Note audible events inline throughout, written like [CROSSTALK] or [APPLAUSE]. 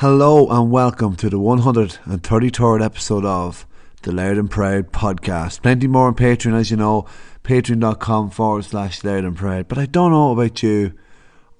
Hello and welcome to the 133rd episode of the Loud and Proud podcast. Plenty more on Patreon, as you know, patreon.com forward slash loud and proud. But I don't know about you,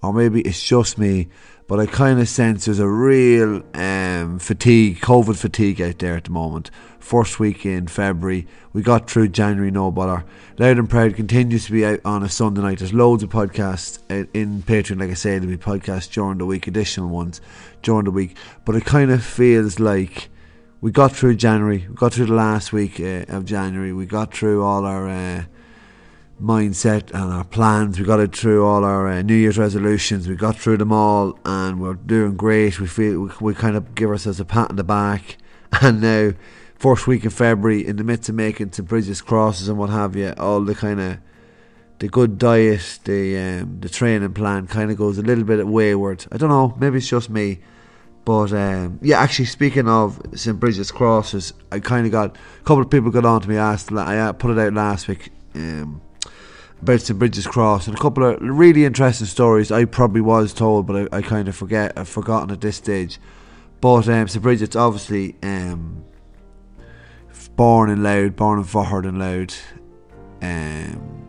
or maybe it's just me, but I kind of sense there's a real um, fatigue, COVID fatigue out there at the moment. First week in February, we got through January, no bother. Loud and Proud continues to be out on a Sunday night. There's loads of podcasts in Patreon, like I said, there'll be podcasts during the week, additional ones during the week. But it kind of feels like we got through January, we got through the last week uh, of January, we got through all our uh, mindset and our plans, we got it through all our uh, New Year's resolutions, we got through them all, and we're doing great. We feel we, we kind of give ourselves a pat on the back, [LAUGHS] and now. First week of February, in the midst of making some bridges, crosses and what have you, all the kind of the good diet, the um, the training plan kind of goes a little bit wayward. I don't know, maybe it's just me. But um, yeah, actually, speaking of St Brigid's crosses, I kind of got a couple of people got on to me. Asked, I put it out last week um, about St Brigid's cross, and a couple of really interesting stories. I probably was told, but I, I kind of forget. I've forgotten at this stage. But um, St Brigid's obviously um, born in Louth, born in Faughart and Louth. Um,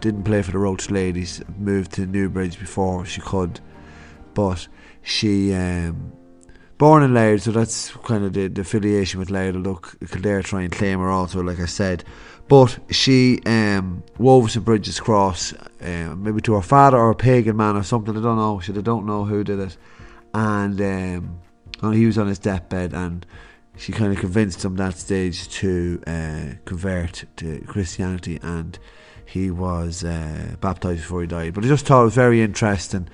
didn't play for the Roche Ladies. Moved to Newbridge before she could, but she um, born in Louth, so that's kind of the, the affiliation with Louth. Look, Kildare try and claim her also, like I said, but she um, wove St Brigid's cross, uh, maybe to her father or a pagan man or something. I don't know. She I don't know who did it, and um, he was on his deathbed and she kind of convinced him that stage to uh, convert to Christianity, and he was uh, baptized before he died. But I just thought it was very interesting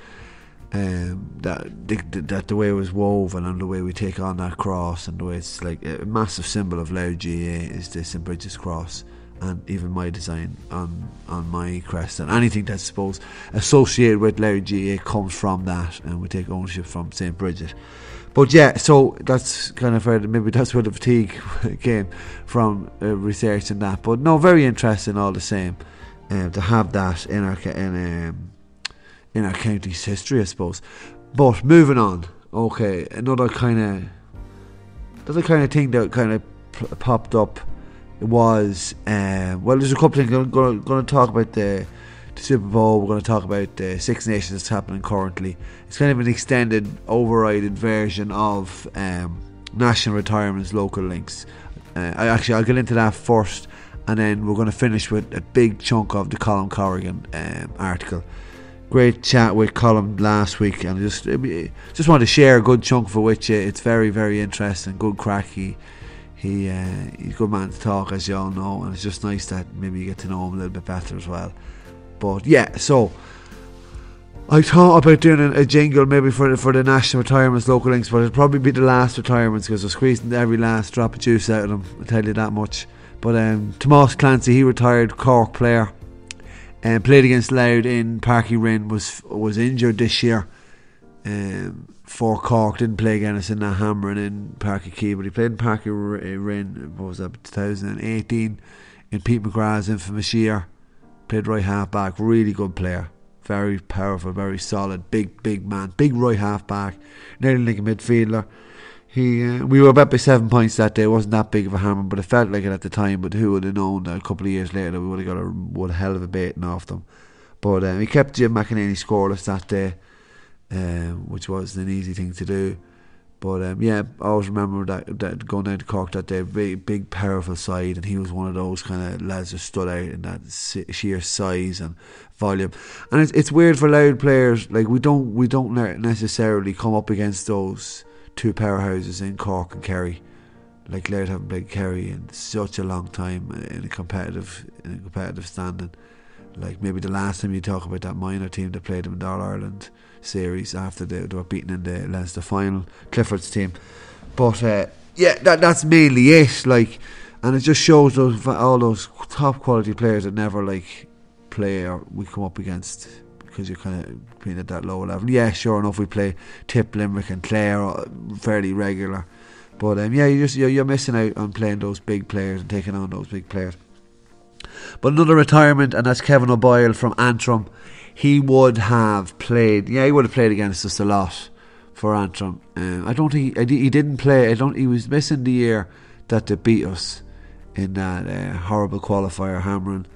um, that the, that the way it was woven and the way we take on that cross and the way it's like a massive symbol of Louth GAA is the St Brigid's cross. And even my design on on my crest and anything that's supposed associated with Louth GAA comes from that, and we take ownership from St Brigid. But yeah, so that's kind of where maybe that's where the fatigue [LAUGHS] came from uh, researching that. But no, very interesting all the same uh, to have that in our in um, in our county's history, I suppose. But moving on, okay, another kind of another kind of thing that kind of p- popped up was uh, well, there's a couple things. I'm going to talk about the the Super Bowl. We're going to talk about the Six Nations that's happening currently. It's kind of an extended, overrided version of um, national retirements, local links. Uh, I actually I'll get into that first, and then we're going to finish with a big chunk of the Colm Corrigan um, article. Great chat with Colm last week, and just just want to share a good chunk for which it's very very interesting. Good crack. He he uh, he's a good man to talk, as you all know, and it's just nice that maybe you get to know him a little bit better as well. But yeah, so I thought about doing a, a, jingle maybe for for the national retirements, local links, but it'd probably be the last retirements because we're squeezing every last drop of juice out of them. I tell you that much. But um, Tomas Clancy, he retired Cork player um, played against Louth in Uí Rinn. Was was injured this year um, for Cork. Didn't play against in that hammering in Páirc Uí Chaoimh, but he played in Páirc Uí Rinn. What was that? 2018 in Pete McGrath's infamous year played right half back, really good player, very powerful, very solid, big big man, big right half back, nearly like a midfielder. He uh, we were about by seven points that day. It wasn't that big of a hammer, but it felt like it at the time. But who would have known that a couple of years later we would have got a a hell of a baiting off them. But um, he kept Jim McEneaney scoreless that day, um, which was an easy thing to do. But um, yeah, I always remember that, that going down to Cork that day, big, big, powerful side, and he was one of those kind of lads that stood out in that sheer size and volume. And it's it's weird for Louth players like we don't we don't necessarily come up against those two powerhouses in Cork and Kerry. Like Louth haven't played Kerry in such a long time in a competitive in a competitive standing. Like maybe the last time you talk about that minor team that played them in the All Ireland series after they, they were beaten in the Leinster final, Clifford's team. But uh, yeah, that that's mainly it. Like, and it just shows those all those top quality players that never like play or we come up against because you're kind of being at that lower level. Yeah, sure enough, we play Tip, Limerick, and Clare uh, fairly regular. But um, yeah, you just you're, you're missing out on playing those big players and taking on those big players. But another retirement, and that's Kevin O'Boyle from Antrim he would have played. Yeah, he would have played against us a lot. for Antrim. Um, I don't think he, he didn't play. I don't. He was missing the year that they beat us in that uh, horrible qualifier, hammering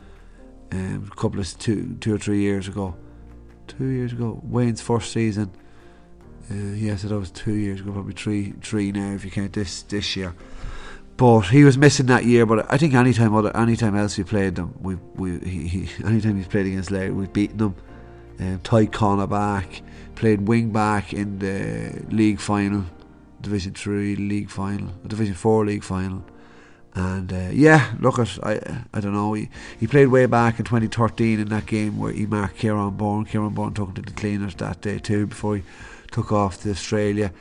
um, a couple of two, two or three years ago. Two years ago, Wayne's first season. Uh, yes, that was two years ago, probably three, three now if you count this this year. But he was missing that year. But I think anytime other, anytime else we played them, we we he, he anytime he's played against Louth, we've beaten them. Um, Ty Connor back, played wing back in the league final, Division Three league final, Division Four league final. And uh, yeah, look at I I don't know. He, he played way back in 2013 in that game where he marked Kieran Bourne. Kieran Bourne took him to the cleaners that day too before he took off to Australia.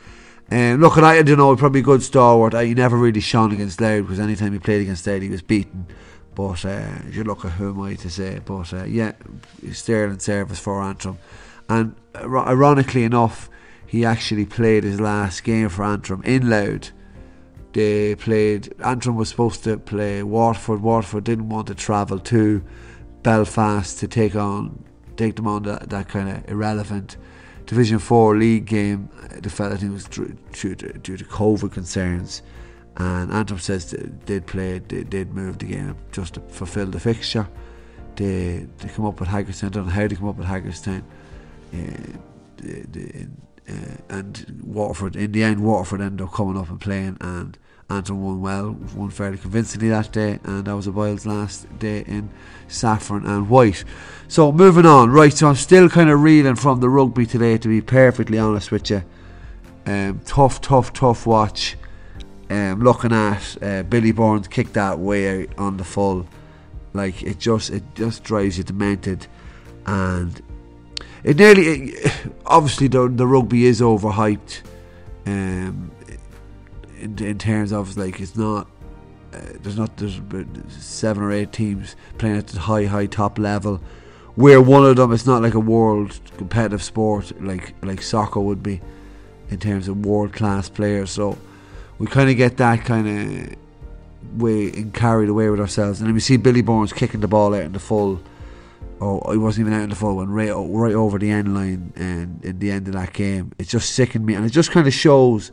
Um, look, and I don't know, probably a good stalwart. Uh, he never really shone against Louth because anytime he played against Louth, he was beaten. But uh, you look at who am I to say? But uh, yeah, sterling service for Antrim. And ironically enough, he actually played his last game for Antrim in Louth they played. Antrim was supposed to play Waterford. Waterford didn't want to travel to Belfast to take on take them on that, that kind of irrelevant Division Four league game. The felt I think was due to, due to COVID concerns, and Antrim says they'd play, they'd move the game just to fulfil the fixture. They they come up with Haggardstown. I don't know how they come up with Haggardstown. Uh, uh, and Waterford in the end Waterford ended up coming up and playing and Antrim won well, won fairly convincingly that day, and that was O'Boyle's last day in saffron and white. So moving on, right? So I'm still kind of reeling from the rugby today, to be perfectly honest with you. Um, tough, tough, tough watch. Um, looking at uh, Billy Burns kick that way out on the full, like it just it just drives you demented, and it nearly it, [SIGHS] obviously the the rugby is overhyped. Um, in, in terms of like it's not uh, there's not there's seven or eight teams playing at the high high top level. We're one of them. It's not like a world competitive sport like like soccer would be in terms of world class players. So we kind of get that kind of way and carried away with ourselves. And then we see Billy Burns kicking the ball out in the full. Oh, he wasn't even out in the full one, right, right over the end line, and in the end of that game, it just sickened me, and it just kind of shows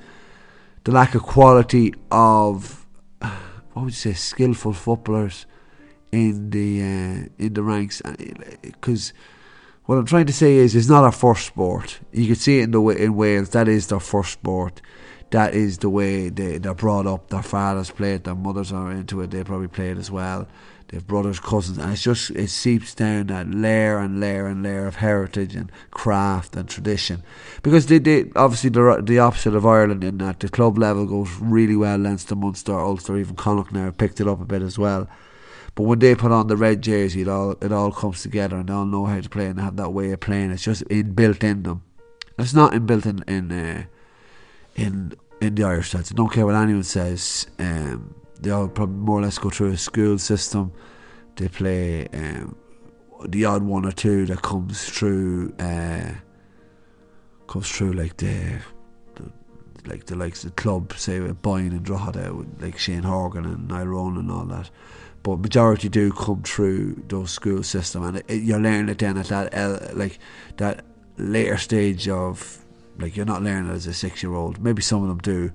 the lack of quality of what would you say skillful footballers in the uh, in the ranks because what I'm trying to say is it's not our first sport. You can see it in the in Wales that is their first sport. That is the way they, they're brought up. Their fathers play it, their mothers are into it. They probably play it as well. They have brothers, cousins, and it's just it seeps down that layer and layer and layer of heritage and craft and tradition. Because they, they obviously the the opposite of Ireland in that the club level goes really well. Leinster, Munster, Ulster, even Connacht now picked it up a bit as well. But when they put on the red jersey, it all it all comes together, and they all know how to play and have that way of playing. It's just inbuilt in them. It's not inbuilt in in uh, in in the Irish side. I don't care what anyone says. Um, they all probably more or less go through a school system. They play um, the odd one or two that comes through, uh, comes through like the, the like the likes of the club, say with Boyne and Drogheda, like Shane Horgan and Nyrone and all that. But majority do come through those school system, and it, it, you're learning it then at that like that later stage of like you're not learning it as a six year old. Maybe some of them do,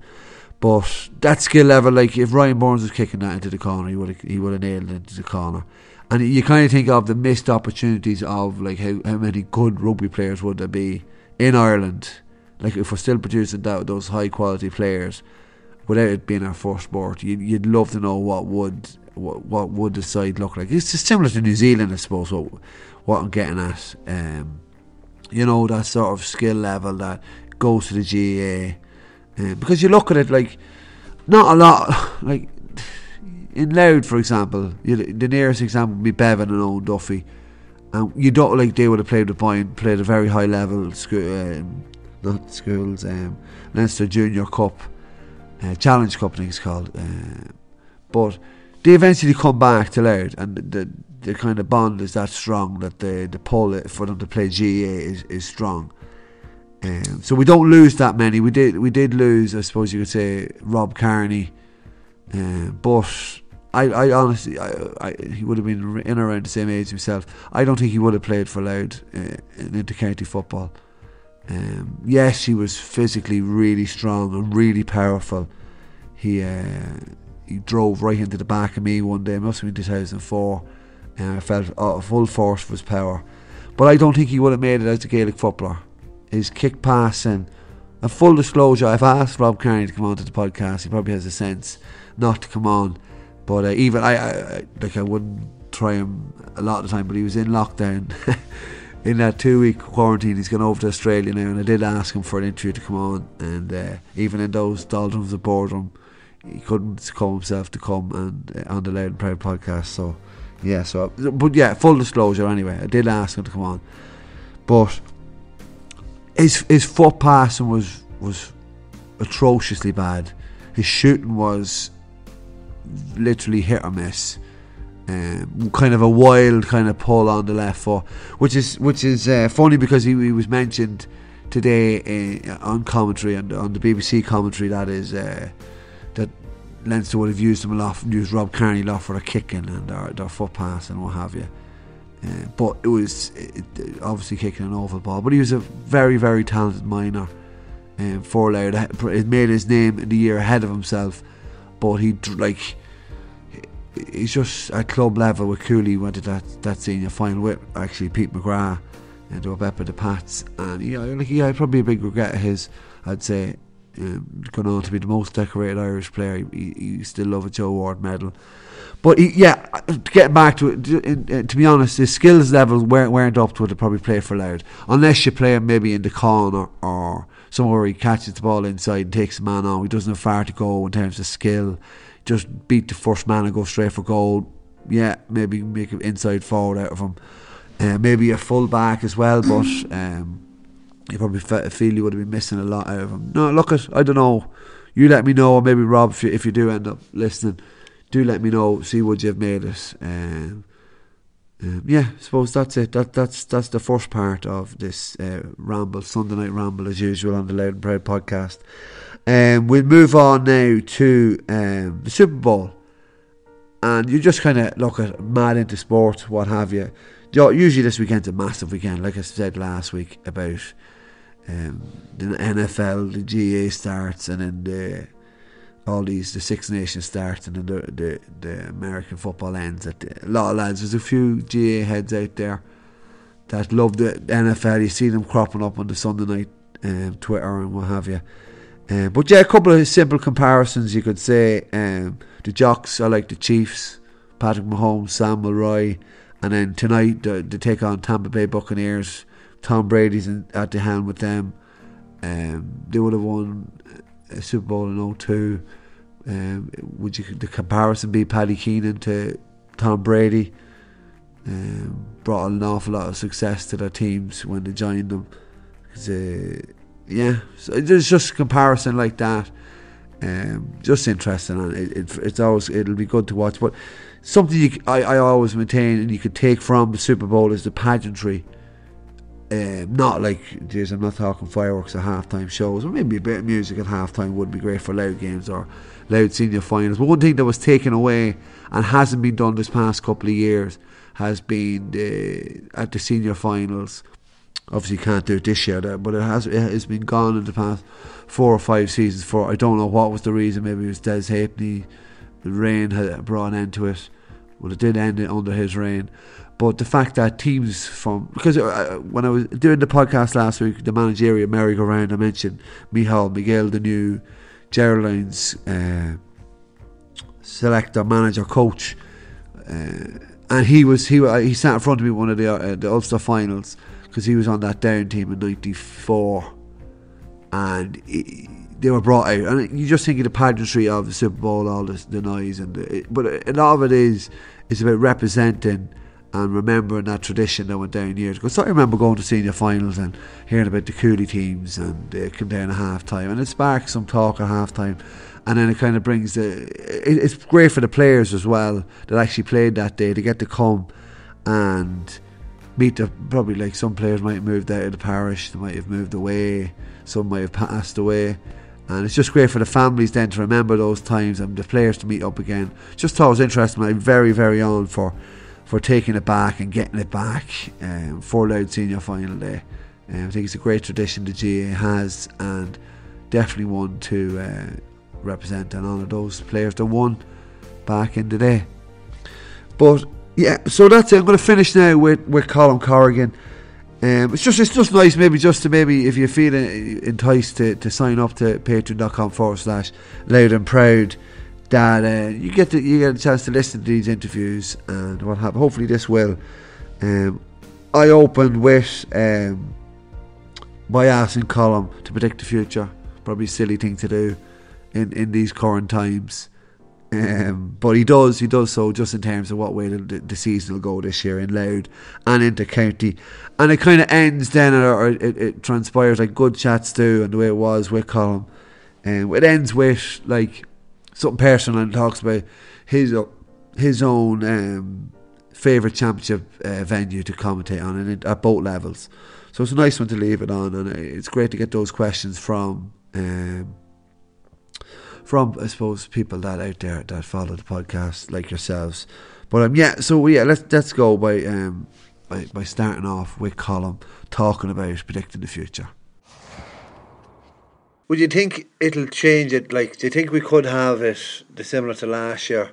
but that skill level, like if Ryan Burns was kicking that into the corner, he would have he would have nailed it into the corner. And you kind of think of the missed opportunities of like how, how many good rugby players would there be in Ireland, like if we're still producing that those high quality players, without it being our first sport, you'd, you'd love to know what would what, what would the side look like. It's similar to New Zealand, I suppose. What what I'm getting at, um, you know, that sort of skill level that goes to the GAA uh, because you look at it like not a lot [SIGHS] like [SIGHS] in Louth, for example, you, the nearest example would be Bevan and Owen Duffy. And you don't like they would have played with Boyne, played a very high level school, um, not schools, um, Leinster Junior Cup, uh, Challenge Cup, I think it's called. Uh, but they eventually come back to Louth, and the, the kind of bond is that strong that the the pull for them to play GAA is, is strong. Um, so we don't lose that many. We did we did lose, I suppose you could say, Rob Kearney, uh, but I, I honestly I, I, he would have been in around the same age himself. I don't think he would have played for Louth uh, in intercounty football. Um, yes, he was physically really strong and really powerful. He uh, he drove right into the back of me one day. Must have been 2004. And I felt uh, full force of his power. But I don't think he would have made it as a Gaelic footballer. His kick passing, and full disclosure, I've asked Rob Kearney to come on to the podcast. He probably has a sense not to come on. But uh, even I, I, like I wouldn't try him a lot of the time. But he was in lockdown. [LAUGHS] in that two week quarantine, he's gone over to Australia now, and I did ask him for an interview to come on. And uh, even in those doldrums of boredom, he couldn't call himself to come and uh, on the Loud and Proud podcast. So yeah, so but yeah, full disclosure anyway. I did ask him to come on, but his his foot passing was was atrociously bad. His shooting was literally hit or miss. Um, kind of a wild kind of pull on the left foot, which is which is uh, funny because he, he was mentioned today uh, on commentary and on the BBC commentary that is uh, that Leinster would have used him a lot, used Rob Kearney a lot for a kicking and their, their foot pass and what have you. Uh, but it was it, obviously kicking an awful ball. But he was a very, very talented minor um, for Louth. He made his name in the year ahead of himself. But he like he's just at club level with Cooley went to that, that senior final with actually Pete McGrath and up Beppe the Pats and yeah like had probably a big regret of his I'd say um, going on to be the most decorated Irish player. He, he still love a Joe Ward medal. But he, yeah, getting back to it, to be honest, his skills levels weren't, weren't up to what he probably play for Louth. Unless you play him maybe in the corner or somewhere where he catches the ball inside and takes a man on. He doesn't have far to go in terms of skill. Just beat the first man and go straight for goal. Yeah, maybe make an inside forward out of him. Uh, maybe a full back as well, but [COUGHS] um, you probably feel you would have been missing a lot out of him. No, look at I don't know. You let me know, or maybe Rob, if you, if you do end up listening, do let me know. See what you've made it. Um, um, yeah, I suppose that's it. That that's that's the first part of this uh, ramble, Sunday night ramble, as usual on the Loud and Proud podcast. Um, we'll move on now to um, the Super Bowl, and you just kind of look at mad into sports, what have you. Usually this weekend's a massive weekend, like I said last week about um, the NFL, the GAA starts, and then the all these the Six Nations starts, and the the, the American football ends. At the, a lot of lads, there's a few GAA heads out there that love the NFL. You see them cropping up on the Sunday night um, Twitter and what have you. Um, but yeah, a couple of simple comparisons you could say. Um, the jocks, I like the Chiefs, Patrick Mahomes, Sam Milroy, and then tonight they take on Tampa Bay Buccaneers. Tom Brady's in, at the helm with them. Um, they would have won a Super Bowl in 02. Um, would you the comparison be Paddy Keenan to Tom Brady? Um, brought an awful lot of success to their teams when they joined them. Uh, yeah, so there's just a comparison like that. Um, just interesting, and it, it, it's always it'll be good to watch. But something you, I, I always maintain, and you could take from the Super Bowl is the pageantry um, not like, geez, I'm not talking fireworks at halftime shows, or maybe a bit of music at halftime would be great for Louth games or Louth senior finals. But one thing that was taken away and hasn't been done this past couple of years has been the, at the senior finals. Obviously, you can't do it this year, but it has it has been gone in the past four or five seasons. For I don't know what was the reason. Maybe it was Des Halfpenny. The rain had brought an end to it. Well, it did end under his reign. But the fact that teams from because uh, when I was doing the podcast last week, the managerial merry-go-round, I mentioned Micheál Miguel, the new Geraldines uh, selector, manager, coach, uh, and he was he he sat in front of me one of the uh, the Ulster finals because he was on that down team in '94, and. He, they were brought out, and you just think of the pageantry of the Super Bowl, all this, the noise, and the, but a lot of it is is about representing and remembering that tradition that went down years ago. So I remember going to senior finals and hearing about the Cooley teams and they come down at half time and it sparks some talk at half time and then it kind of brings the it, it's great for the players as well that actually played that day to get to come and meet the probably like some players might have moved out of the parish they might have moved away some might have passed away and it's just great for the families then to remember those times and the players to meet up again just thought it was interesting I'm very very on for for taking it back and getting it back um, for Louth Senior Final Day. Uh, I think it's a great tradition the GAA has, and definitely one to uh, represent and honour those players that won back in the day. But yeah, so that's it. I'm going to finish now with with Colm Corrigan. Um, it's just it's just nice maybe just to maybe if you feel enticed to, to sign up to patreon.com forward slash loud and proud that uh, you get to, you get a chance to listen to these interviews and what happen. Hopefully this will. Um, I opened with um, by asking Colm to predict the future. Probably silly thing to do in, in these current times. Um, but he does, he does so just in terms of what way the, the season will go this year in Louth and into County. And it kind of ends then, or it, it, transpires like good chats do, and the way it was with Colm. Um, it ends with like something personal and talks about his his own um, favourite championship uh, venue to commentate on, and at both levels. So it's a nice one to leave it on, and it's great to get those questions from. Um, from I suppose people that out there that follow the podcast like yourselves. But um yeah, so yeah, let's let's go by um by, by starting off with Colm talking about predicting the future. Would you think it'll change it? Like, do you think we could have it the similar to last year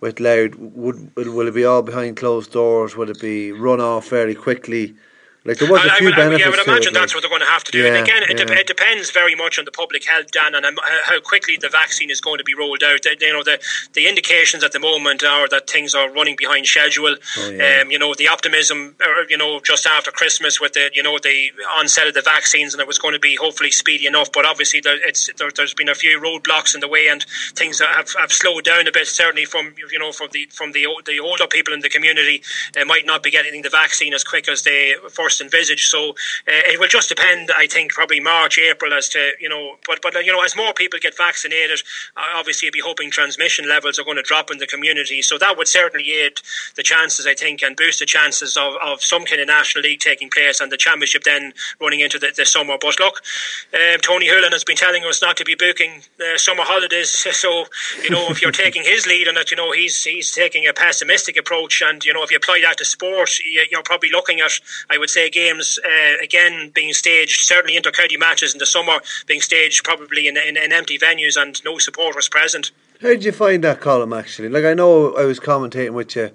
with Louth? Would will it be all behind closed doors? Would it be run off very quickly? Like there was a few I, benefits. Yeah, I would imagine it, that's like, what they're going to have to do. Yeah, and again, it, yeah. de- it, depends very much on the public health, Dan, and um, how quickly the vaccine is going to be rolled out. You know, the the indications at the moment are that things are running behind schedule. Oh, yeah. um, you know, the optimism, uh, you know, just after Christmas with the you know the onset of the vaccines, and it was going to be hopefully speedy enough. But obviously, there, it's there, has been a few roadblocks in the way, and things have, have slowed down a bit. Certainly from you know from the from the the older people in the community, uh, might not be getting the vaccine as quick as they first envisaged. So uh, it will just depend, I think, probably March, April, as to you know. But but you know, as more people get vaccinated, obviously, you'd be hoping transmission levels are going to drop in the community. So that would certainly aid the chances, I think, and boost the chances of, of some kind of national league taking place and the championship then running into the, the summer. But look, um, Tony Holohan has been telling us not to be booking uh, summer holidays. [LAUGHS] So you know, if you're taking his lead on it, you know he's he's taking a pessimistic approach, and you know if you apply that to sport, you're probably looking at, I would say, games. Uh, again being staged, certainly inter-county matches in the summer being staged probably in, in, in empty venues and no supporters present. How did you find that Colm actually? Like I know I was commentating with you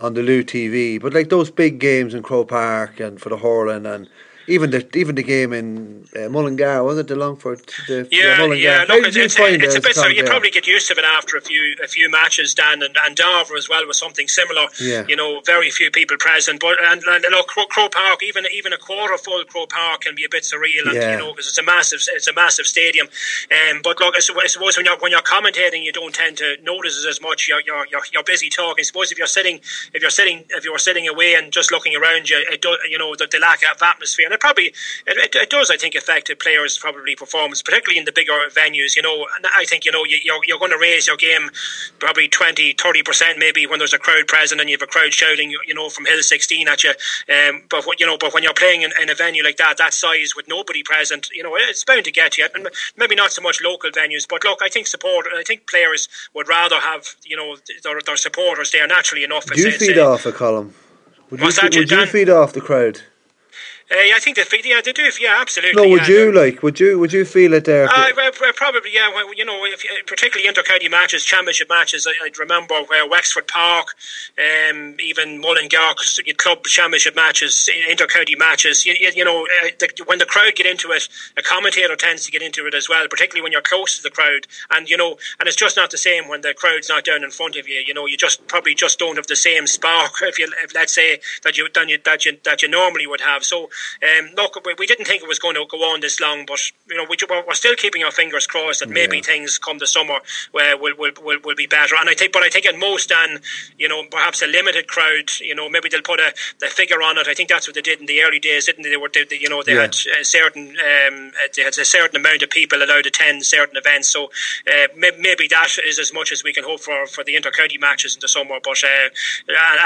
on the Lou TV, but like those big games in Croke Park and for the hurling and even the even the game in uh, Mullingar was it the Longford? The, yeah, yeah. Look, it's, it's, it's a bit. So you probably get used to it after a few a few matches, Dan, and, and Darver as well was something similar. Yeah. You know, very few people present, but and, and look, Croke Park, even even a quarter full Croke Park can be a bit surreal, and yeah. you know, because it's a massive it's a massive stadium. Um, but look, I suppose when you're when you're commentating, you don't tend to notice it as much. You're you're you're, you're busy talking. I suppose if you're sitting if you're sitting if you're sitting away and just looking around you, it do, you know the, the lack of atmosphere. And it probably it, it, does I think affect players probably performance particularly in the bigger venues you know. I think you know you, you're, you're going to raise your game probably 20 30 percent maybe when there's a crowd present and you have a crowd shouting you know from hill 16 at you. Um, but you know but when you're playing in, in, a venue like that that size with nobody present you know it's bound to get you. And maybe not so much local venues but look I think support I think players would rather have you know their, their supporters there naturally enough do you feed off a Colm? Would, you, would you feed off the crowd uh, yeah, I think they yeah they do. Yeah, absolutely. No, would yeah, you like? Would you would you feel it there? Uh, probably, yeah. Well, you know, if, particularly inter-county matches, championship matches. I, would remember where Wexford Park, um, even Mullingar club championship matches, inter-county matches. You, you, you know, uh, the, when the crowd get into it, a commentator tends to get into it as well. Particularly when you're close to the crowd, and you know, and it's just not the same when the crowd's not down in front of you. You know, you just probably just don't have the same spark. If you, if, let's say that you, that you that you that you normally would have. So um, look, we didn't think it was going to go on this long, but you know, we, are still keeping our fingers crossed that maybe yeah. things come the summer where will will, will will be better. And I think, but I think at most, and you know, perhaps a limited crowd. You know, maybe they'll put a, a figure on it. I think that's what they did in the early days, didn't they? They were, they, you know, they yeah. had a certain um, they had a certain amount of people allowed to attend certain events. So uh, maybe that is as much as we can hope for for the inter-county matches in the summer. But uh,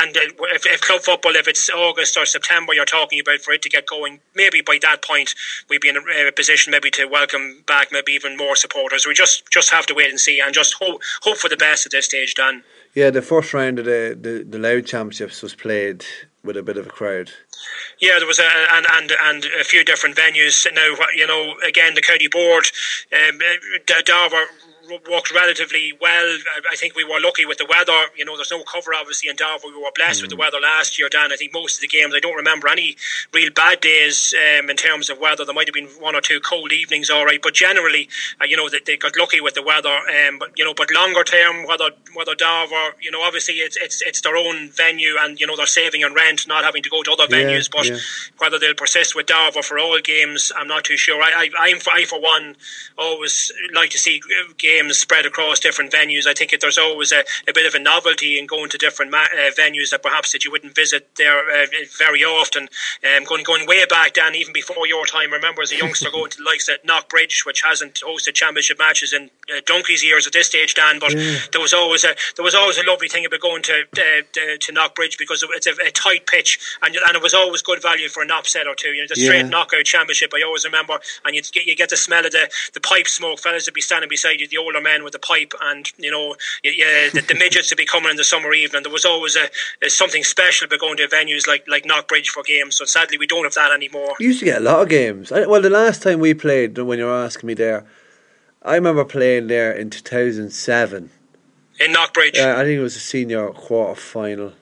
and uh, if, if club football, if it's August or September, you're talking about for it to get going, maybe by that point we'd be in a, a, position maybe to welcome back maybe even more supporters. We just just have to wait and see and just hope hope for the best at this stage, Dan. Yeah, the first round of the, the, the Louth Championships was played with a bit of a crowd. Yeah, there was a and and and a few different venues. Now, you know, again, the county board, um, Darver worked relatively well. I think we were lucky with the weather. You know, there's no cover obviously in Darver. We were blessed mm. with the mm. weather last year, Dan. I think most of the games, I don't remember any real bad days um, in terms of weather. There might have been one or two cold evenings, all right, but generally, uh, you know, they, they, got lucky with the weather. Um, but you know, but longer term, whether whether Darver, you know, obviously it's it's it's their own venue, and you know they're saving on rent, not having to go to other yeah, venues. But yeah. whether they'll persist with Darver for all games, I'm not too sure. I, I, I'm I for one always like to see games games spread across different venues. I think there's always a, a bit of a novelty in going to different ma- uh, venues that perhaps that you wouldn't visit there uh, very often. Um, going going way back, Dan, even before your time. Remember as a youngster [LAUGHS] going to the likes at Knockbridge, which hasn't hosted championship matches in uh, Donkey's years at this stage, Dan. But yeah. there was always a there was always a lovely thing about going to uh, to Knockbridge because it's a, a, tight pitch and and it was always good value for an upset or two. You know, the straight yeah. knockout championship. I always remember, and you get you get the smell of the the pipe smoke. Fellas would be standing beside you, the older men with the pipe, and you know, yeah, the, the midgets would be coming in the summer evening. There was always a, a, something special about going to venues like like Knockbridge for games. So sadly, we don't have that anymore. You used to get a lot of games. Well, the last time we played, when you were asking me there, I remember playing there in two thousand seven. In Knockbridge. Yeah, I think it was a senior quarter final.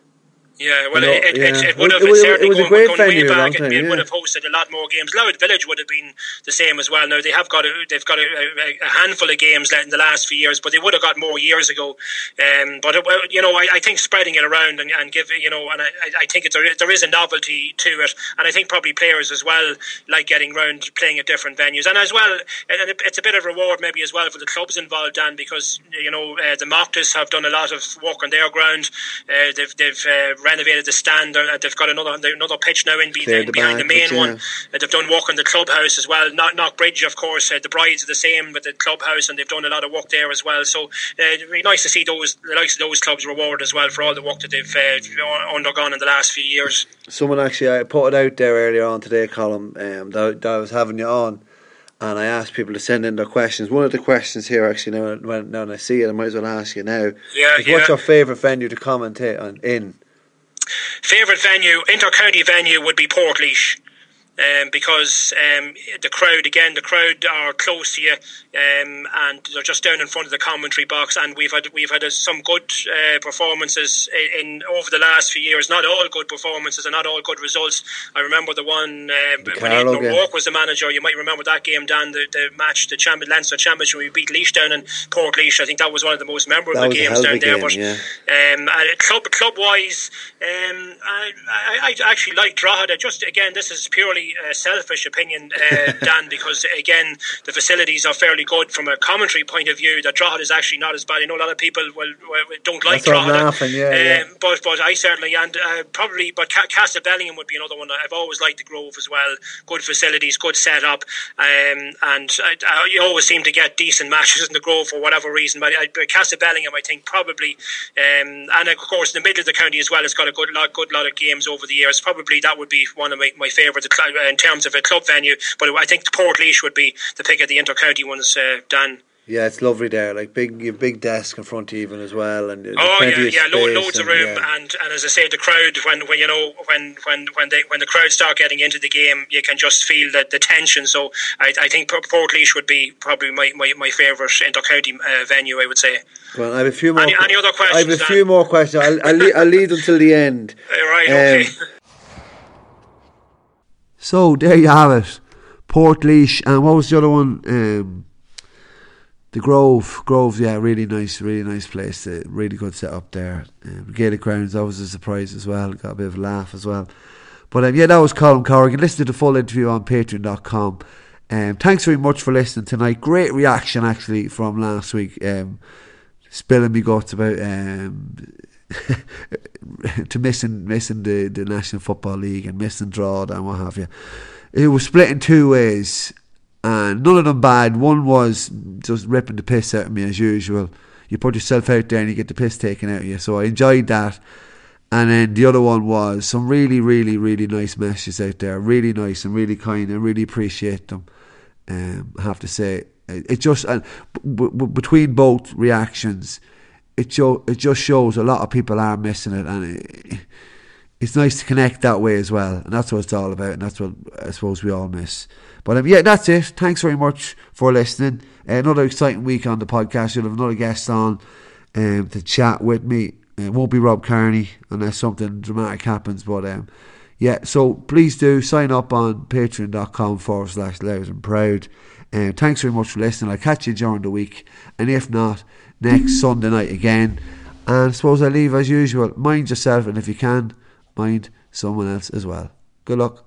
Yeah, well, it, yeah. It, it, would have it, certainly it was going, a great going venue way back. Time, it, yeah. would have hosted a lot more games. Louth Village would have been the same as well. Now they have got a, they've got a, a, handful of games in the last few years, but they would have got more years ago. Um, but you know, I, I, think spreading it around and, and give you know, and I, I think it's a, there is a novelty to it, and I think probably players as well like getting round playing at different venues, and as well, and it's a bit of reward maybe as well for the clubs involved, Dan, because you know uh, the Mochtas have done a lot of work on their ground. Uh, they've they've uh, renovated the stand. Uh, they've got another another pitch now in behind the, behind the main one. Uh, they've done work on the clubhouse as well. Knockbridge, of course. Uh, the brides are the same with the clubhouse, and they've done a lot of work there as well. So uh, it'd be nice to see those the likes of those clubs rewarded as well for all the work that they've uh, undergone in the last few years. Someone actually I put it out there earlier on today, Colm, um, that, that I was having you on and I asked people to send in their questions. One of the questions here, actually, now when, now I see it, I might as well ask you now. Yeah, yeah. What's your favourite venue to commentate on in? Favourite venue, inter-county venue, would be Portlaoise um, because um, the crowd again the crowd are close to you um, and they're just down in front of the commentary box and we've had we've had uh, some good uh, performances in, in, over the last few years. Not all good performances and not all good results. I remember the one uh, when Aidan O'Rourke was the manager you might remember that game Dan the, the match the champion Leinster Championship we beat Laois down in Portlaoise I think that was one of the most memorable games down there game, but yeah. um, club club wise um, I, I, I actually like Drogheda. Just again this is purely a selfish opinion, uh, [LAUGHS] Dan, because again, the facilities are fairly good from a commentary point of view. That Drogheda is actually not as bad. I know a lot of people will, will don't like That's Drogheda, laughing, yeah, um, yeah. but but I certainly and uh, probably but Castlebellingham would be another one. I've always liked the Grove as well. Good facilities, good setup, um, and I, I, you always seem to get decent [LAUGHS] matches in the Grove for whatever reason. But, I, but Castlebellingham, I think probably, um, and of course in the middle of the county as well, has got a good lot, good lot of games over the years. Probably that would be one of my, my favourite in terms of a club venue. But I think the Portlaoise would be the pick of the inter-county ones, uh, Dan. Yeah, it's lovely there. Like big, big desk in front even as well, and oh yeah, yeah, lo- loads and, of room, yeah. and and as I say, the crowd when when you know when when when they when the crowd start getting into the game, you can just feel the, the tension. So I, I think Portlaoise would be probably my, my, my favourite inter-county uh, venue. I would say. Well, I have a few more. Any, any other questions? I have a Dan? few more questions. I'll, I'll, lead, I'll lead until the end. [LAUGHS] right. Okay. Um, so there you have it. Portlaoise and what was the other one? Um, the Grove. Grove, yeah, really nice, really nice place. Uh, really good setup there. Um, Gaelic Grounds, that was a surprise as well. Got a bit of a laugh as well. But um, yeah, that was Colm Corrigan. Listen to the full interview on patreon.com. Um, thanks very much for listening tonight. Great reaction actually from last week. Um, spilling me guts about um, [LAUGHS] to missing missing the, the National Football League and missing draw and what have you. It was split in two ways, and none of them bad. One was just ripping the piss out of me as usual. You put yourself out there and you get the piss taken out of you. So I enjoyed that. And then the other one was some really, really, really nice messages out there. Really nice and really kind. I really appreciate them. Um, I have to say, it just and b- b- between both reactions, it, it just shows a lot of people are missing it, and it, it's nice to connect that way as well, and that's what it's all about, and that's what I suppose we all miss. But um, yeah, that's it. Thanks very much for listening. Uh, another exciting week on the podcast. You'll have another guest on um, to chat with me. It won't be Rob Kearney unless something dramatic happens, but um, yeah, so please do sign up on patreon.com forward slash loud and proud. Um, thanks very much for listening. I'll catch you during the week, and if not, next Sunday night again. And I suppose I leave as usual. Mind yourself, and if you can, mind someone else as well. Good luck.